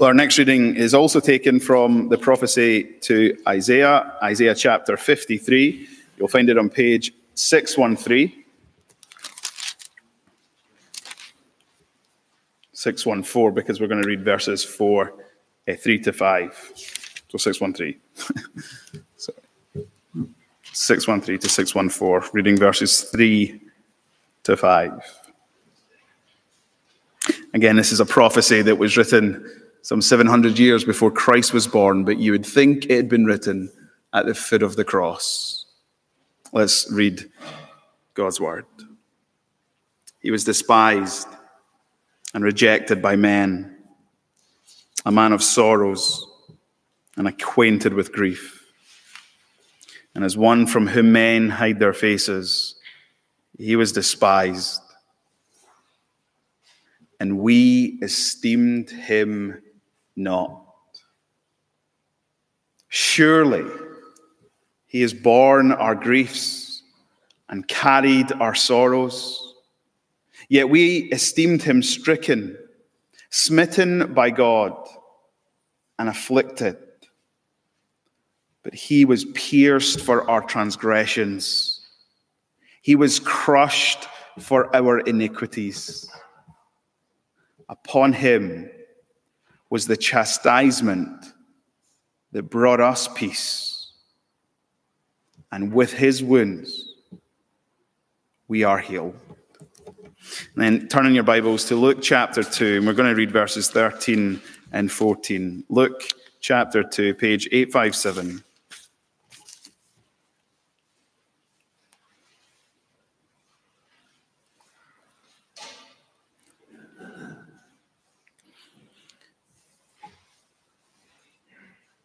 Well, our next reading is also taken from the prophecy to Isaiah, Isaiah chapter 53. You'll find it on page 613. 614, because we're going to read verses 4, uh, 3 to 5. So 613. Sorry. 613 to 614, reading verses 3 to 5. Again, this is a prophecy that was written some 700 years before Christ was born, but you would think it had been written at the foot of the cross. Let's read God's word. He was despised and rejected by men, a man of sorrows and acquainted with grief. And as one from whom men hide their faces, he was despised. And we esteemed him not. Surely he has borne our griefs and carried our sorrows. Yet we esteemed him stricken, smitten by God, and afflicted. But he was pierced for our transgressions, he was crushed for our iniquities. Upon him, was the chastisement that brought us peace. And with his wounds, we are healed. And then turn in your Bibles to Luke chapter 2, and we're going to read verses 13 and 14. Luke chapter 2, page 857.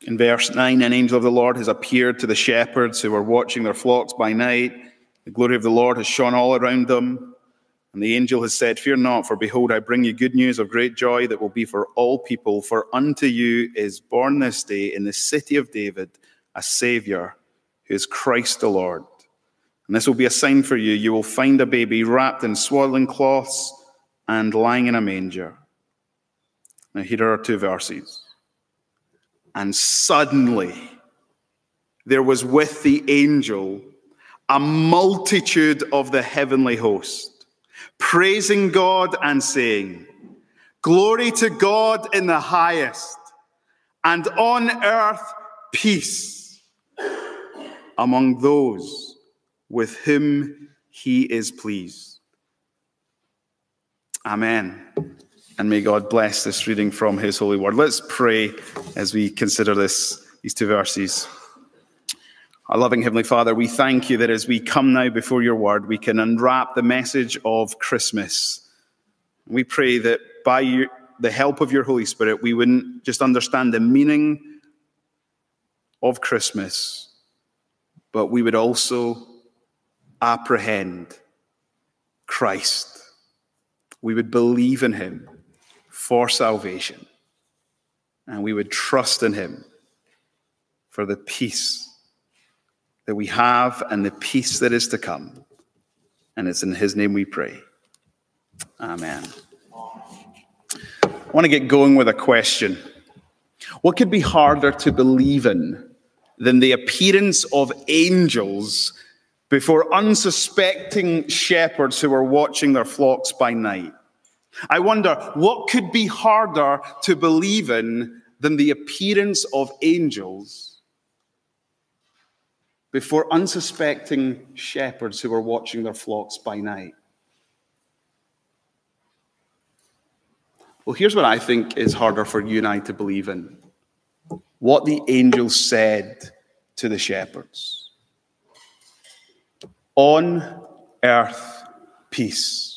In verse 9, an angel of the Lord has appeared to the shepherds who were watching their flocks by night. The glory of the Lord has shone all around them. And the angel has said, Fear not, for behold, I bring you good news of great joy that will be for all people. For unto you is born this day in the city of David a Savior, who is Christ the Lord. And this will be a sign for you. You will find a baby wrapped in swaddling cloths and lying in a manger. Now, here are two verses. And suddenly there was with the angel a multitude of the heavenly host, praising God and saying, Glory to God in the highest, and on earth peace among those with whom he is pleased. Amen. And may God bless this reading from His holy word. Let's pray as we consider this, these two verses. Our loving Heavenly Father, we thank you that as we come now before your word, we can unwrap the message of Christmas. We pray that by your, the help of your Holy Spirit, we wouldn't just understand the meaning of Christmas, but we would also apprehend Christ. We would believe in him for salvation. And we would trust in him for the peace that we have and the peace that is to come. And it's in his name we pray. Amen. I want to get going with a question. What could be harder to believe in than the appearance of angels before unsuspecting shepherds who were watching their flocks by night? I wonder what could be harder to believe in than the appearance of angels before unsuspecting shepherds who were watching their flocks by night. Well, here's what I think is harder for you and I to believe in what the angels said to the shepherds. On earth, peace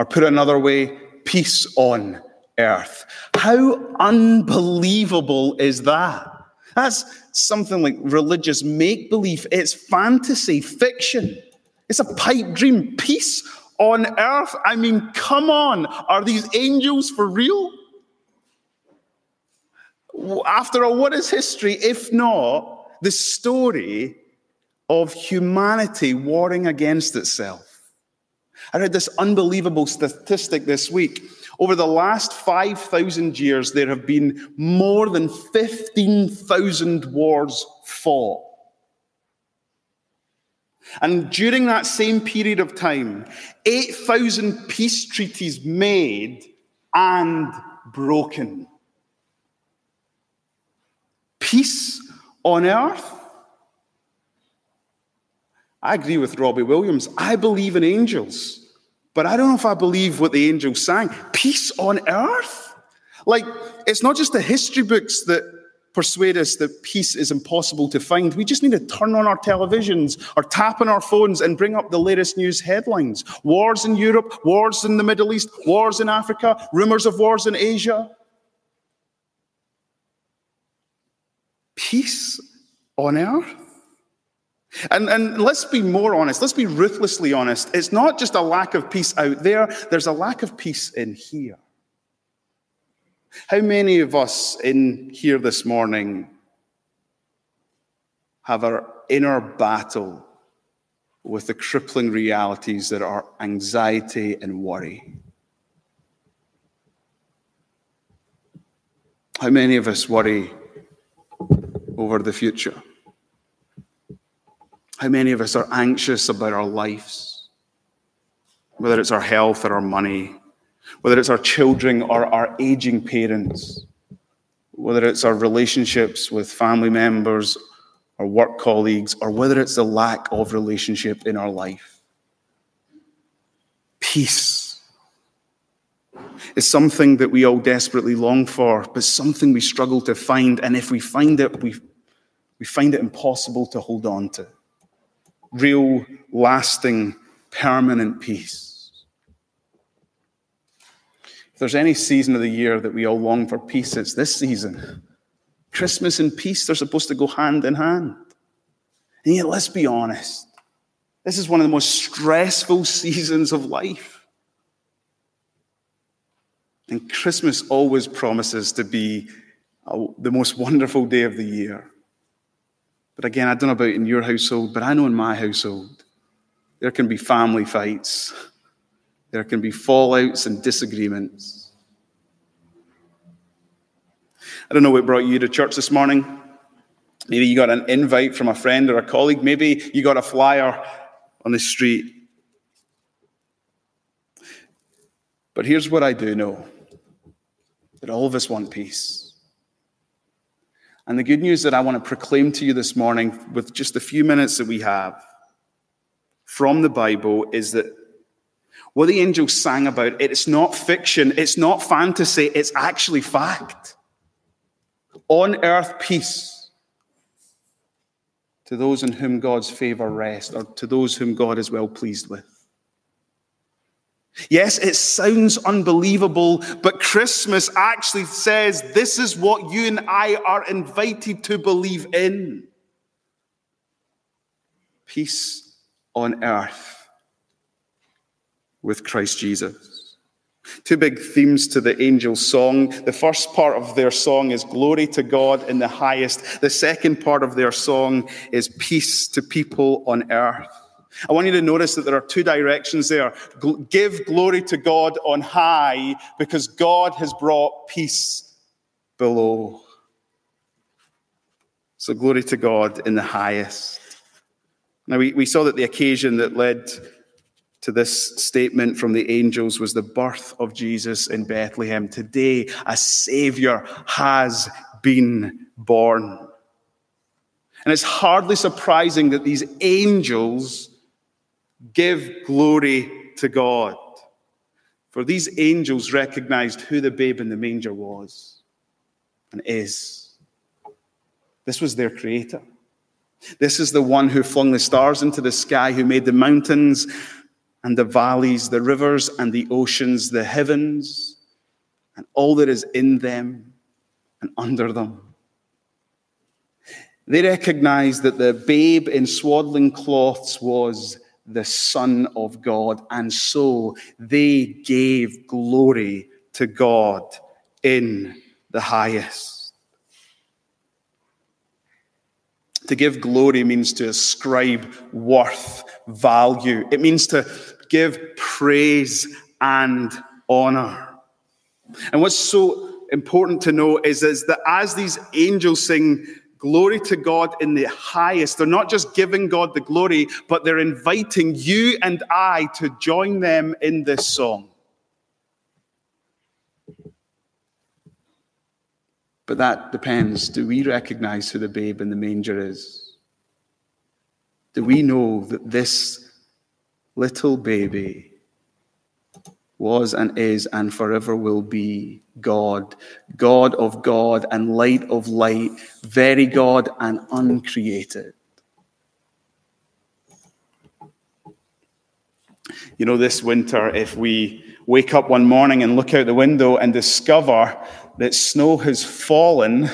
or put another way, peace on earth. How unbelievable is that? That's something like religious make believe. It's fantasy fiction. It's a pipe dream. Peace on earth. I mean, come on. Are these angels for real? After all, what is history if not the story of humanity warring against itself? I read this unbelievable statistic this week. Over the last 5,000 years, there have been more than 15,000 wars fought. And during that same period of time, 8,000 peace treaties made and broken. Peace on earth? I agree with Robbie Williams. I believe in angels, but I don't know if I believe what the angels sang. Peace on earth? Like, it's not just the history books that persuade us that peace is impossible to find. We just need to turn on our televisions or tap on our phones and bring up the latest news headlines. Wars in Europe, wars in the Middle East, wars in Africa, rumors of wars in Asia. Peace on earth? And, and let's be more honest, let's be ruthlessly honest. It's not just a lack of peace out there, there's a lack of peace in here. How many of us in here this morning have our inner battle with the crippling realities that are anxiety and worry? How many of us worry over the future? How many of us are anxious about our lives? Whether it's our health or our money, whether it's our children or our aging parents, whether it's our relationships with family members or work colleagues, or whether it's the lack of relationship in our life. Peace is something that we all desperately long for, but something we struggle to find. And if we find it, we, we find it impossible to hold on to real, lasting, permanent peace. If there's any season of the year that we all long for peace, it's this season. Christmas and peace, they're supposed to go hand in hand. And yet, let's be honest, this is one of the most stressful seasons of life. And Christmas always promises to be the most wonderful day of the year. But again, I don't know about in your household, but I know in my household, there can be family fights, there can be fallouts and disagreements. I don't know what brought you to church this morning. Maybe you got an invite from a friend or a colleague. Maybe you got a flyer on the street. But here's what I do know that all of us want peace. And the good news that I want to proclaim to you this morning, with just the few minutes that we have from the Bible, is that what the angels sang about, it's not fiction, it's not fantasy, it's actually fact. On earth, peace to those in whom God's favor rests, or to those whom God is well pleased with. Yes, it sounds unbelievable, but Christmas actually says this is what you and I are invited to believe in peace on earth with Christ Jesus. Two big themes to the angels' song. The first part of their song is glory to God in the highest. The second part of their song is peace to people on earth. I want you to notice that there are two directions there. Give glory to God on high because God has brought peace below. So, glory to God in the highest. Now, we, we saw that the occasion that led to this statement from the angels was the birth of Jesus in Bethlehem. Today, a Savior has been born. And it's hardly surprising that these angels Give glory to God. For these angels recognized who the babe in the manger was and is. This was their creator. This is the one who flung the stars into the sky, who made the mountains and the valleys, the rivers and the oceans, the heavens, and all that is in them and under them. They recognized that the babe in swaddling cloths was the Son of God. And so they gave glory to God in the highest. To give glory means to ascribe worth, value. It means to give praise and honor. And what's so important to know is, is that as these angels sing glory to God in the highest, they're not just giving God the glory, but they're inviting you and I to join them in this song. But that depends. Do we recognize who the babe in the manger is? Do we know that this little baby was and is and forever will be God, God of God and light of light, very God and uncreated? You know, this winter, if we wake up one morning and look out the window and discover that snow has fallen,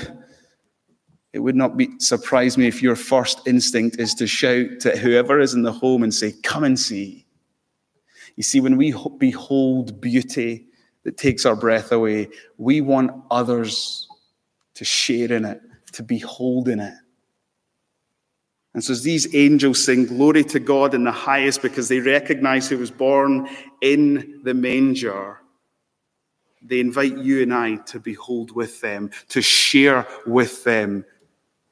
it would not be surprise me if your first instinct is to shout to whoever is in the home and say, Come and see. You see, when we behold beauty that takes our breath away, we want others to share in it, to behold in it. And so, as these angels sing glory to God in the highest because they recognize who was born in the manger, they invite you and I to behold with them, to share with them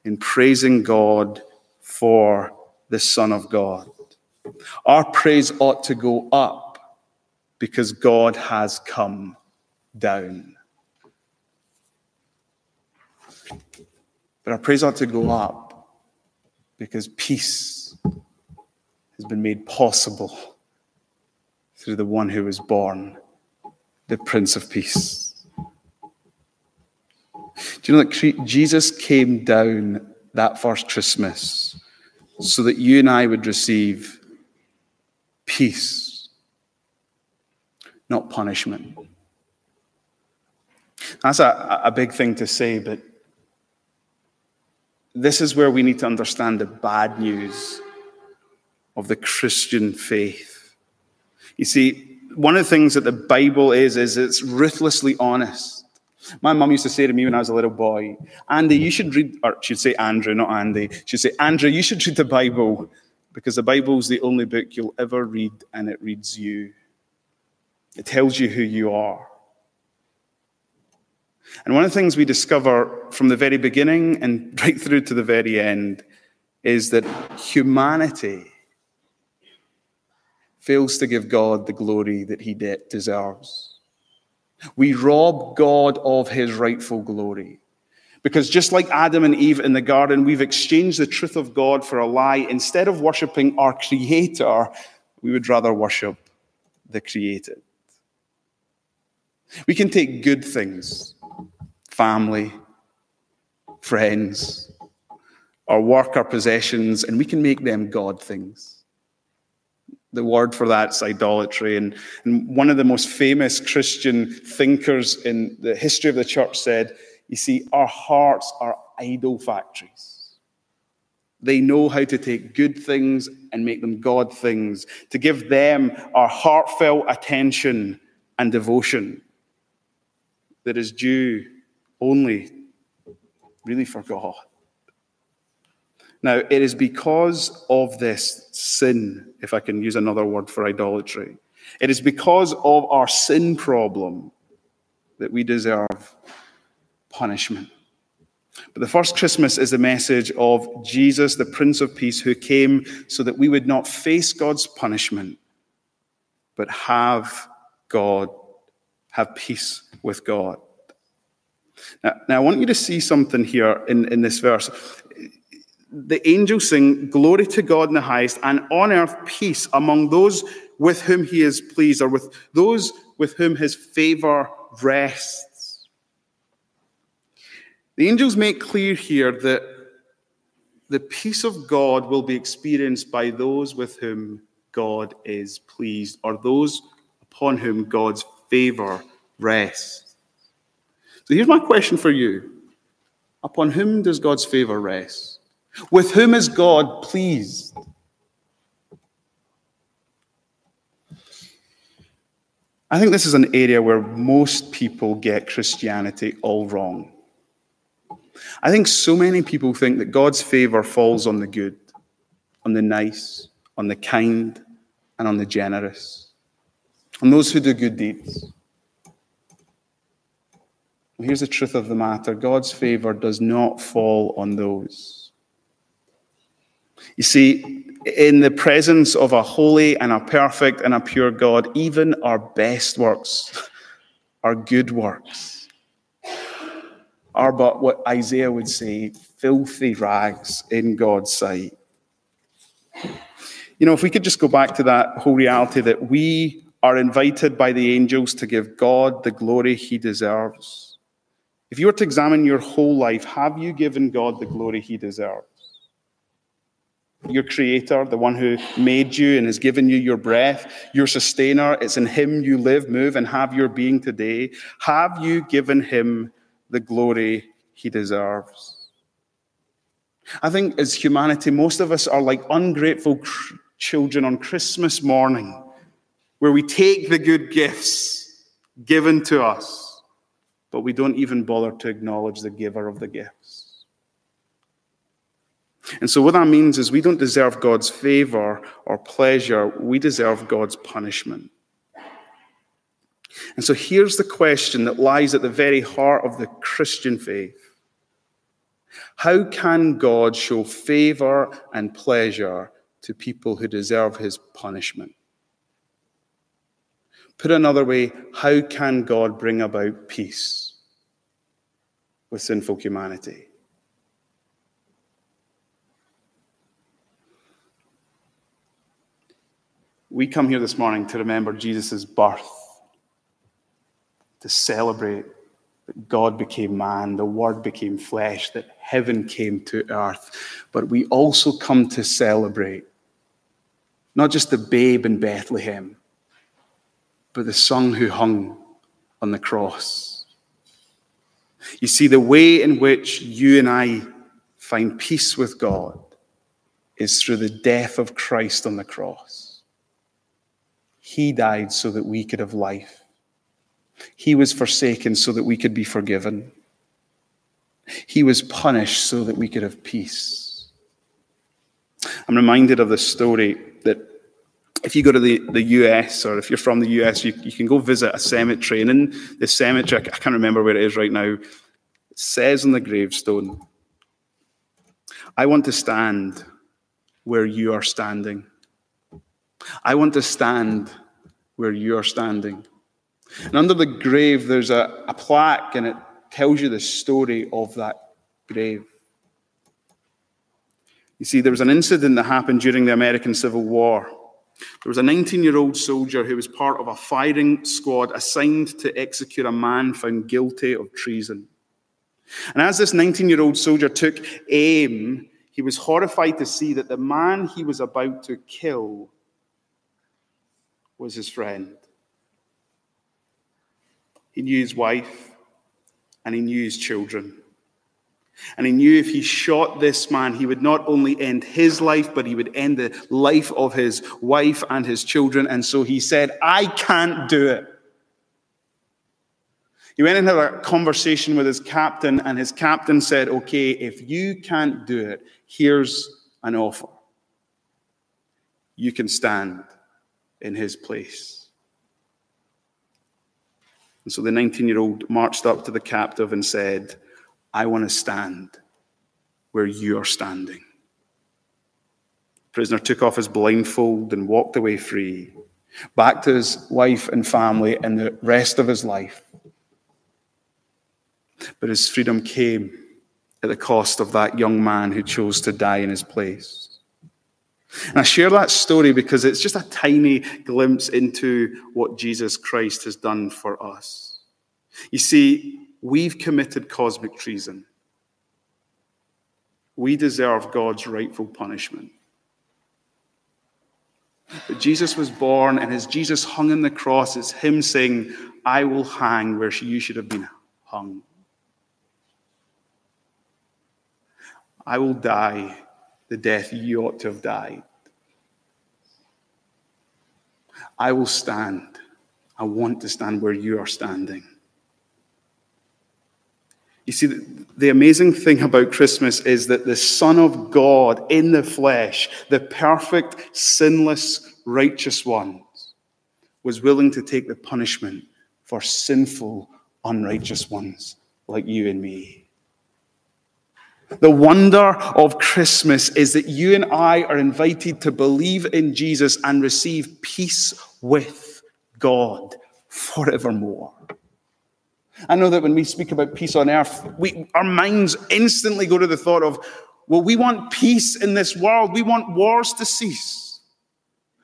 in praising God for the Son of God. Our praise ought to go up because God has come down. But our praise ought to go up because peace has been made possible through the one who was born the Prince of Peace. Do you know that Jesus came down that first Christmas so that you and I would receive peace, not punishment? That's a, a big thing to say, but this is where we need to understand the bad news of the Christian faith. You see, one of the things that the Bible is, is it's ruthlessly honest. My mum used to say to me when I was a little boy, Andy, you should read, or she'd say Andrew, not Andy. She'd say, Andrew, you should read the Bible because the Bible is the only book you'll ever read and it reads you. It tells you who you are. And one of the things we discover from the very beginning and right through to the very end is that humanity fails to give God the glory that he deserves. We rob God of his rightful glory. Because just like Adam and Eve in the garden, we've exchanged the truth of God for a lie. Instead of worshiping our Creator, we would rather worship the created. We can take good things, family, friends, our work, our possessions, and we can make them God things the word for that's idolatry. And, and one of the most famous Christian thinkers in the history of the church said, You see, our hearts are idol factories. They know how to take good things and make them God things, to give them our heartfelt attention and devotion that is due only really for God. Now, it is because of this sin, if I can use another word for idolatry, it is because of our sin problem that we deserve punishment. But the first Christmas is the message of Jesus, the Prince of Peace, who came so that we would not face God's punishment, but have God, have peace with God. Now, now I want you to see something here in, in this verse the angels sing, Glory to God in the highest, and on earth peace among those with whom he is pleased, or with those with whom his favor rests. The angels make clear here that the peace of God will be experienced by those with whom God is pleased, or those upon whom God's favor rests. So here's my question for you Upon whom does God's favor rest? With whom is God pleased? I think this is an area where most people get Christianity all wrong. I think so many people think that God's favor falls on the good, on the nice, on the kind, and on the generous, on those who do good deeds. Well, here's the truth of the matter God's favor does not fall on those. You see, in the presence of a holy and a perfect and a pure God, even our best works are good works. Are but what Isaiah would say, filthy rags in God's sight. You know, if we could just go back to that whole reality that we are invited by the angels to give God the glory he deserves. If you were to examine your whole life, have you given God the glory he deserves? Your creator, the one who made you and has given you your breath, your sustainer, it's in him you live, move, and have your being today. Have you given him the glory he deserves? I think as humanity, most of us are like ungrateful children on Christmas morning, where we take the good gifts given to us, but we don't even bother to acknowledge the giver of the gifts. And so, what that means is we don't deserve God's favor or pleasure, we deserve God's punishment. And so, here's the question that lies at the very heart of the Christian faith How can God show favor and pleasure to people who deserve his punishment. Put another way, how can God bring about peace with sinful humanity? We come here this morning to remember Jesus' birth, to celebrate that God became man, the Word became flesh, that heaven came to earth. But we also come to celebrate not just the babe in Bethlehem, but the son who hung on the cross. You see, the way in which you and I find peace with God is through the death of Christ on the cross. He died so that we could have life. He was forsaken so that we could be forgiven. He was punished so that we could have peace. I'm reminded of the story that if you go to the, the US or if you're from the US, you, you can go visit a cemetery. And in the cemetery, I can't remember where it is right now, it says on the gravestone, I want to stand where you are standing. I want to stand where you are standing. And under the grave, there's a, a plaque and it tells you the story of that grave. You see, there was an incident that happened during the American Civil War. There was a 19 year old soldier who was part of a firing squad assigned to execute a man found guilty of treason. And as this 19 year old soldier took aim, he was horrified to see that the man he was about to kill was his friend. He knew his wife and he knew his children. And he knew if he shot this man, he would not only end his life, but he would end the life of his wife and his children. And so he said, I can't do it. He went and had a conversation with his captain, and his captain said, Okay, if you can't do it, here's an offer. You can stand in his place. And so the 19 year old marched up to the captive and said, I want to stand where you are standing. The prisoner took off his blindfold and walked away free, back to his wife and family and the rest of his life. But his freedom came at the cost of that young man who chose to die in his place. And I share that story because it's just a tiny glimpse into what Jesus Christ has done for us. You see, We've committed cosmic treason. We deserve God's rightful punishment. But Jesus was born, and as Jesus hung on the cross, it's Him saying, I will hang where you should have been hung. I will die the death you ought to have died. I will stand. I want to stand where you are standing. You see, the amazing thing about Christmas is that the Son of God in the flesh, the perfect, sinless, righteous one, was willing to take the punishment for sinful, unrighteous ones like you and me. The wonder of Christmas is that you and I are invited to believe in Jesus and receive peace with God forevermore. I know that when we speak about peace on earth, we, our minds instantly go to the thought of, well, we want peace in this world. We want wars to cease.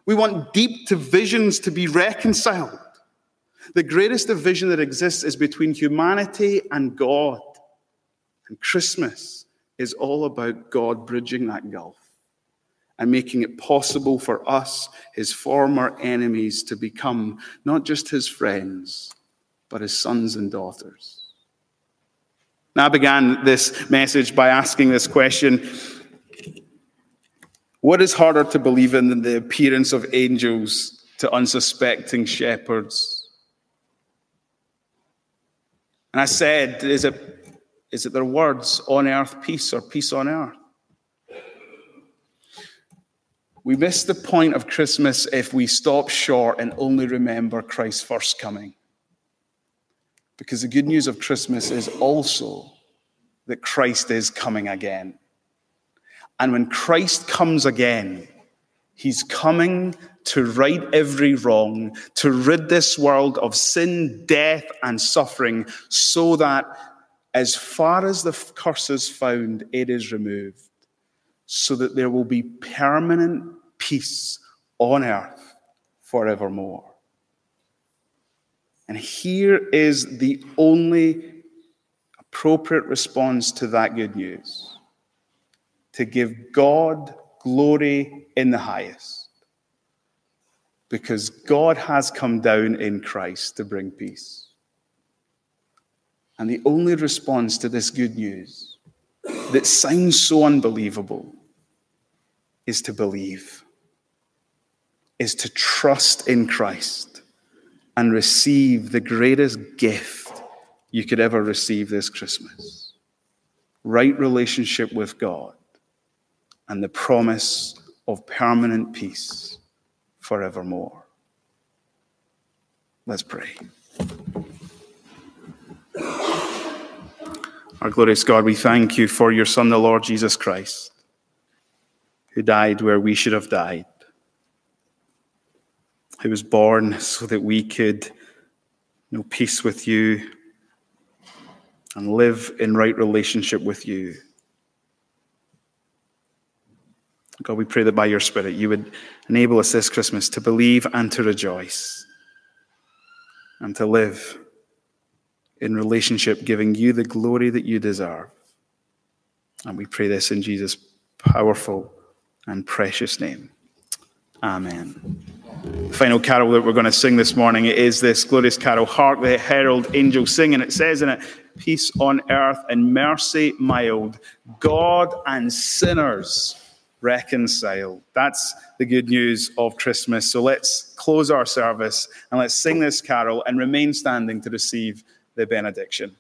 We want deep divisions to be reconciled. The greatest division that exists is between humanity and God. And Christmas is all about God bridging that gulf and making it possible for us, his former enemies, to become not just his friends, but his sons and daughters. Now, I began this message by asking this question What is harder to believe in than the appearance of angels to unsuspecting shepherds? And I said, Is it, is it their words, on earth peace or peace on earth? We miss the point of Christmas if we stop short and only remember Christ's first coming. Because the good news of Christmas is also that Christ is coming again. And when Christ comes again, he's coming to right every wrong, to rid this world of sin, death, and suffering, so that as far as the curse is found, it is removed, so that there will be permanent peace on earth forevermore. And here is the only appropriate response to that good news to give God glory in the highest. Because God has come down in Christ to bring peace. And the only response to this good news that sounds so unbelievable is to believe, is to trust in Christ and receive the greatest gift you could ever receive this Christmas right relationship with God and the promise of permanent peace forevermore. Let's pray. Our glorious God, we thank you for your Son, the Lord Jesus Christ, who died where we should have died who was born so that we could know peace with you and live in right relationship with you. God, we pray that by your Spirit you would enable us this Christmas to believe and to rejoice and to live in relationship, giving you the glory that you deserve. And we pray this in Jesus' powerful and precious name. Amen. The final carol that we're going to sing this morning is this glorious carol, Hark the Herald Angels Sing. And it says in it, Peace on earth and mercy mild, God and sinners reconciled. That's the good news of Christmas. So let's close our service and let's sing this carol and remain standing to receive the benediction.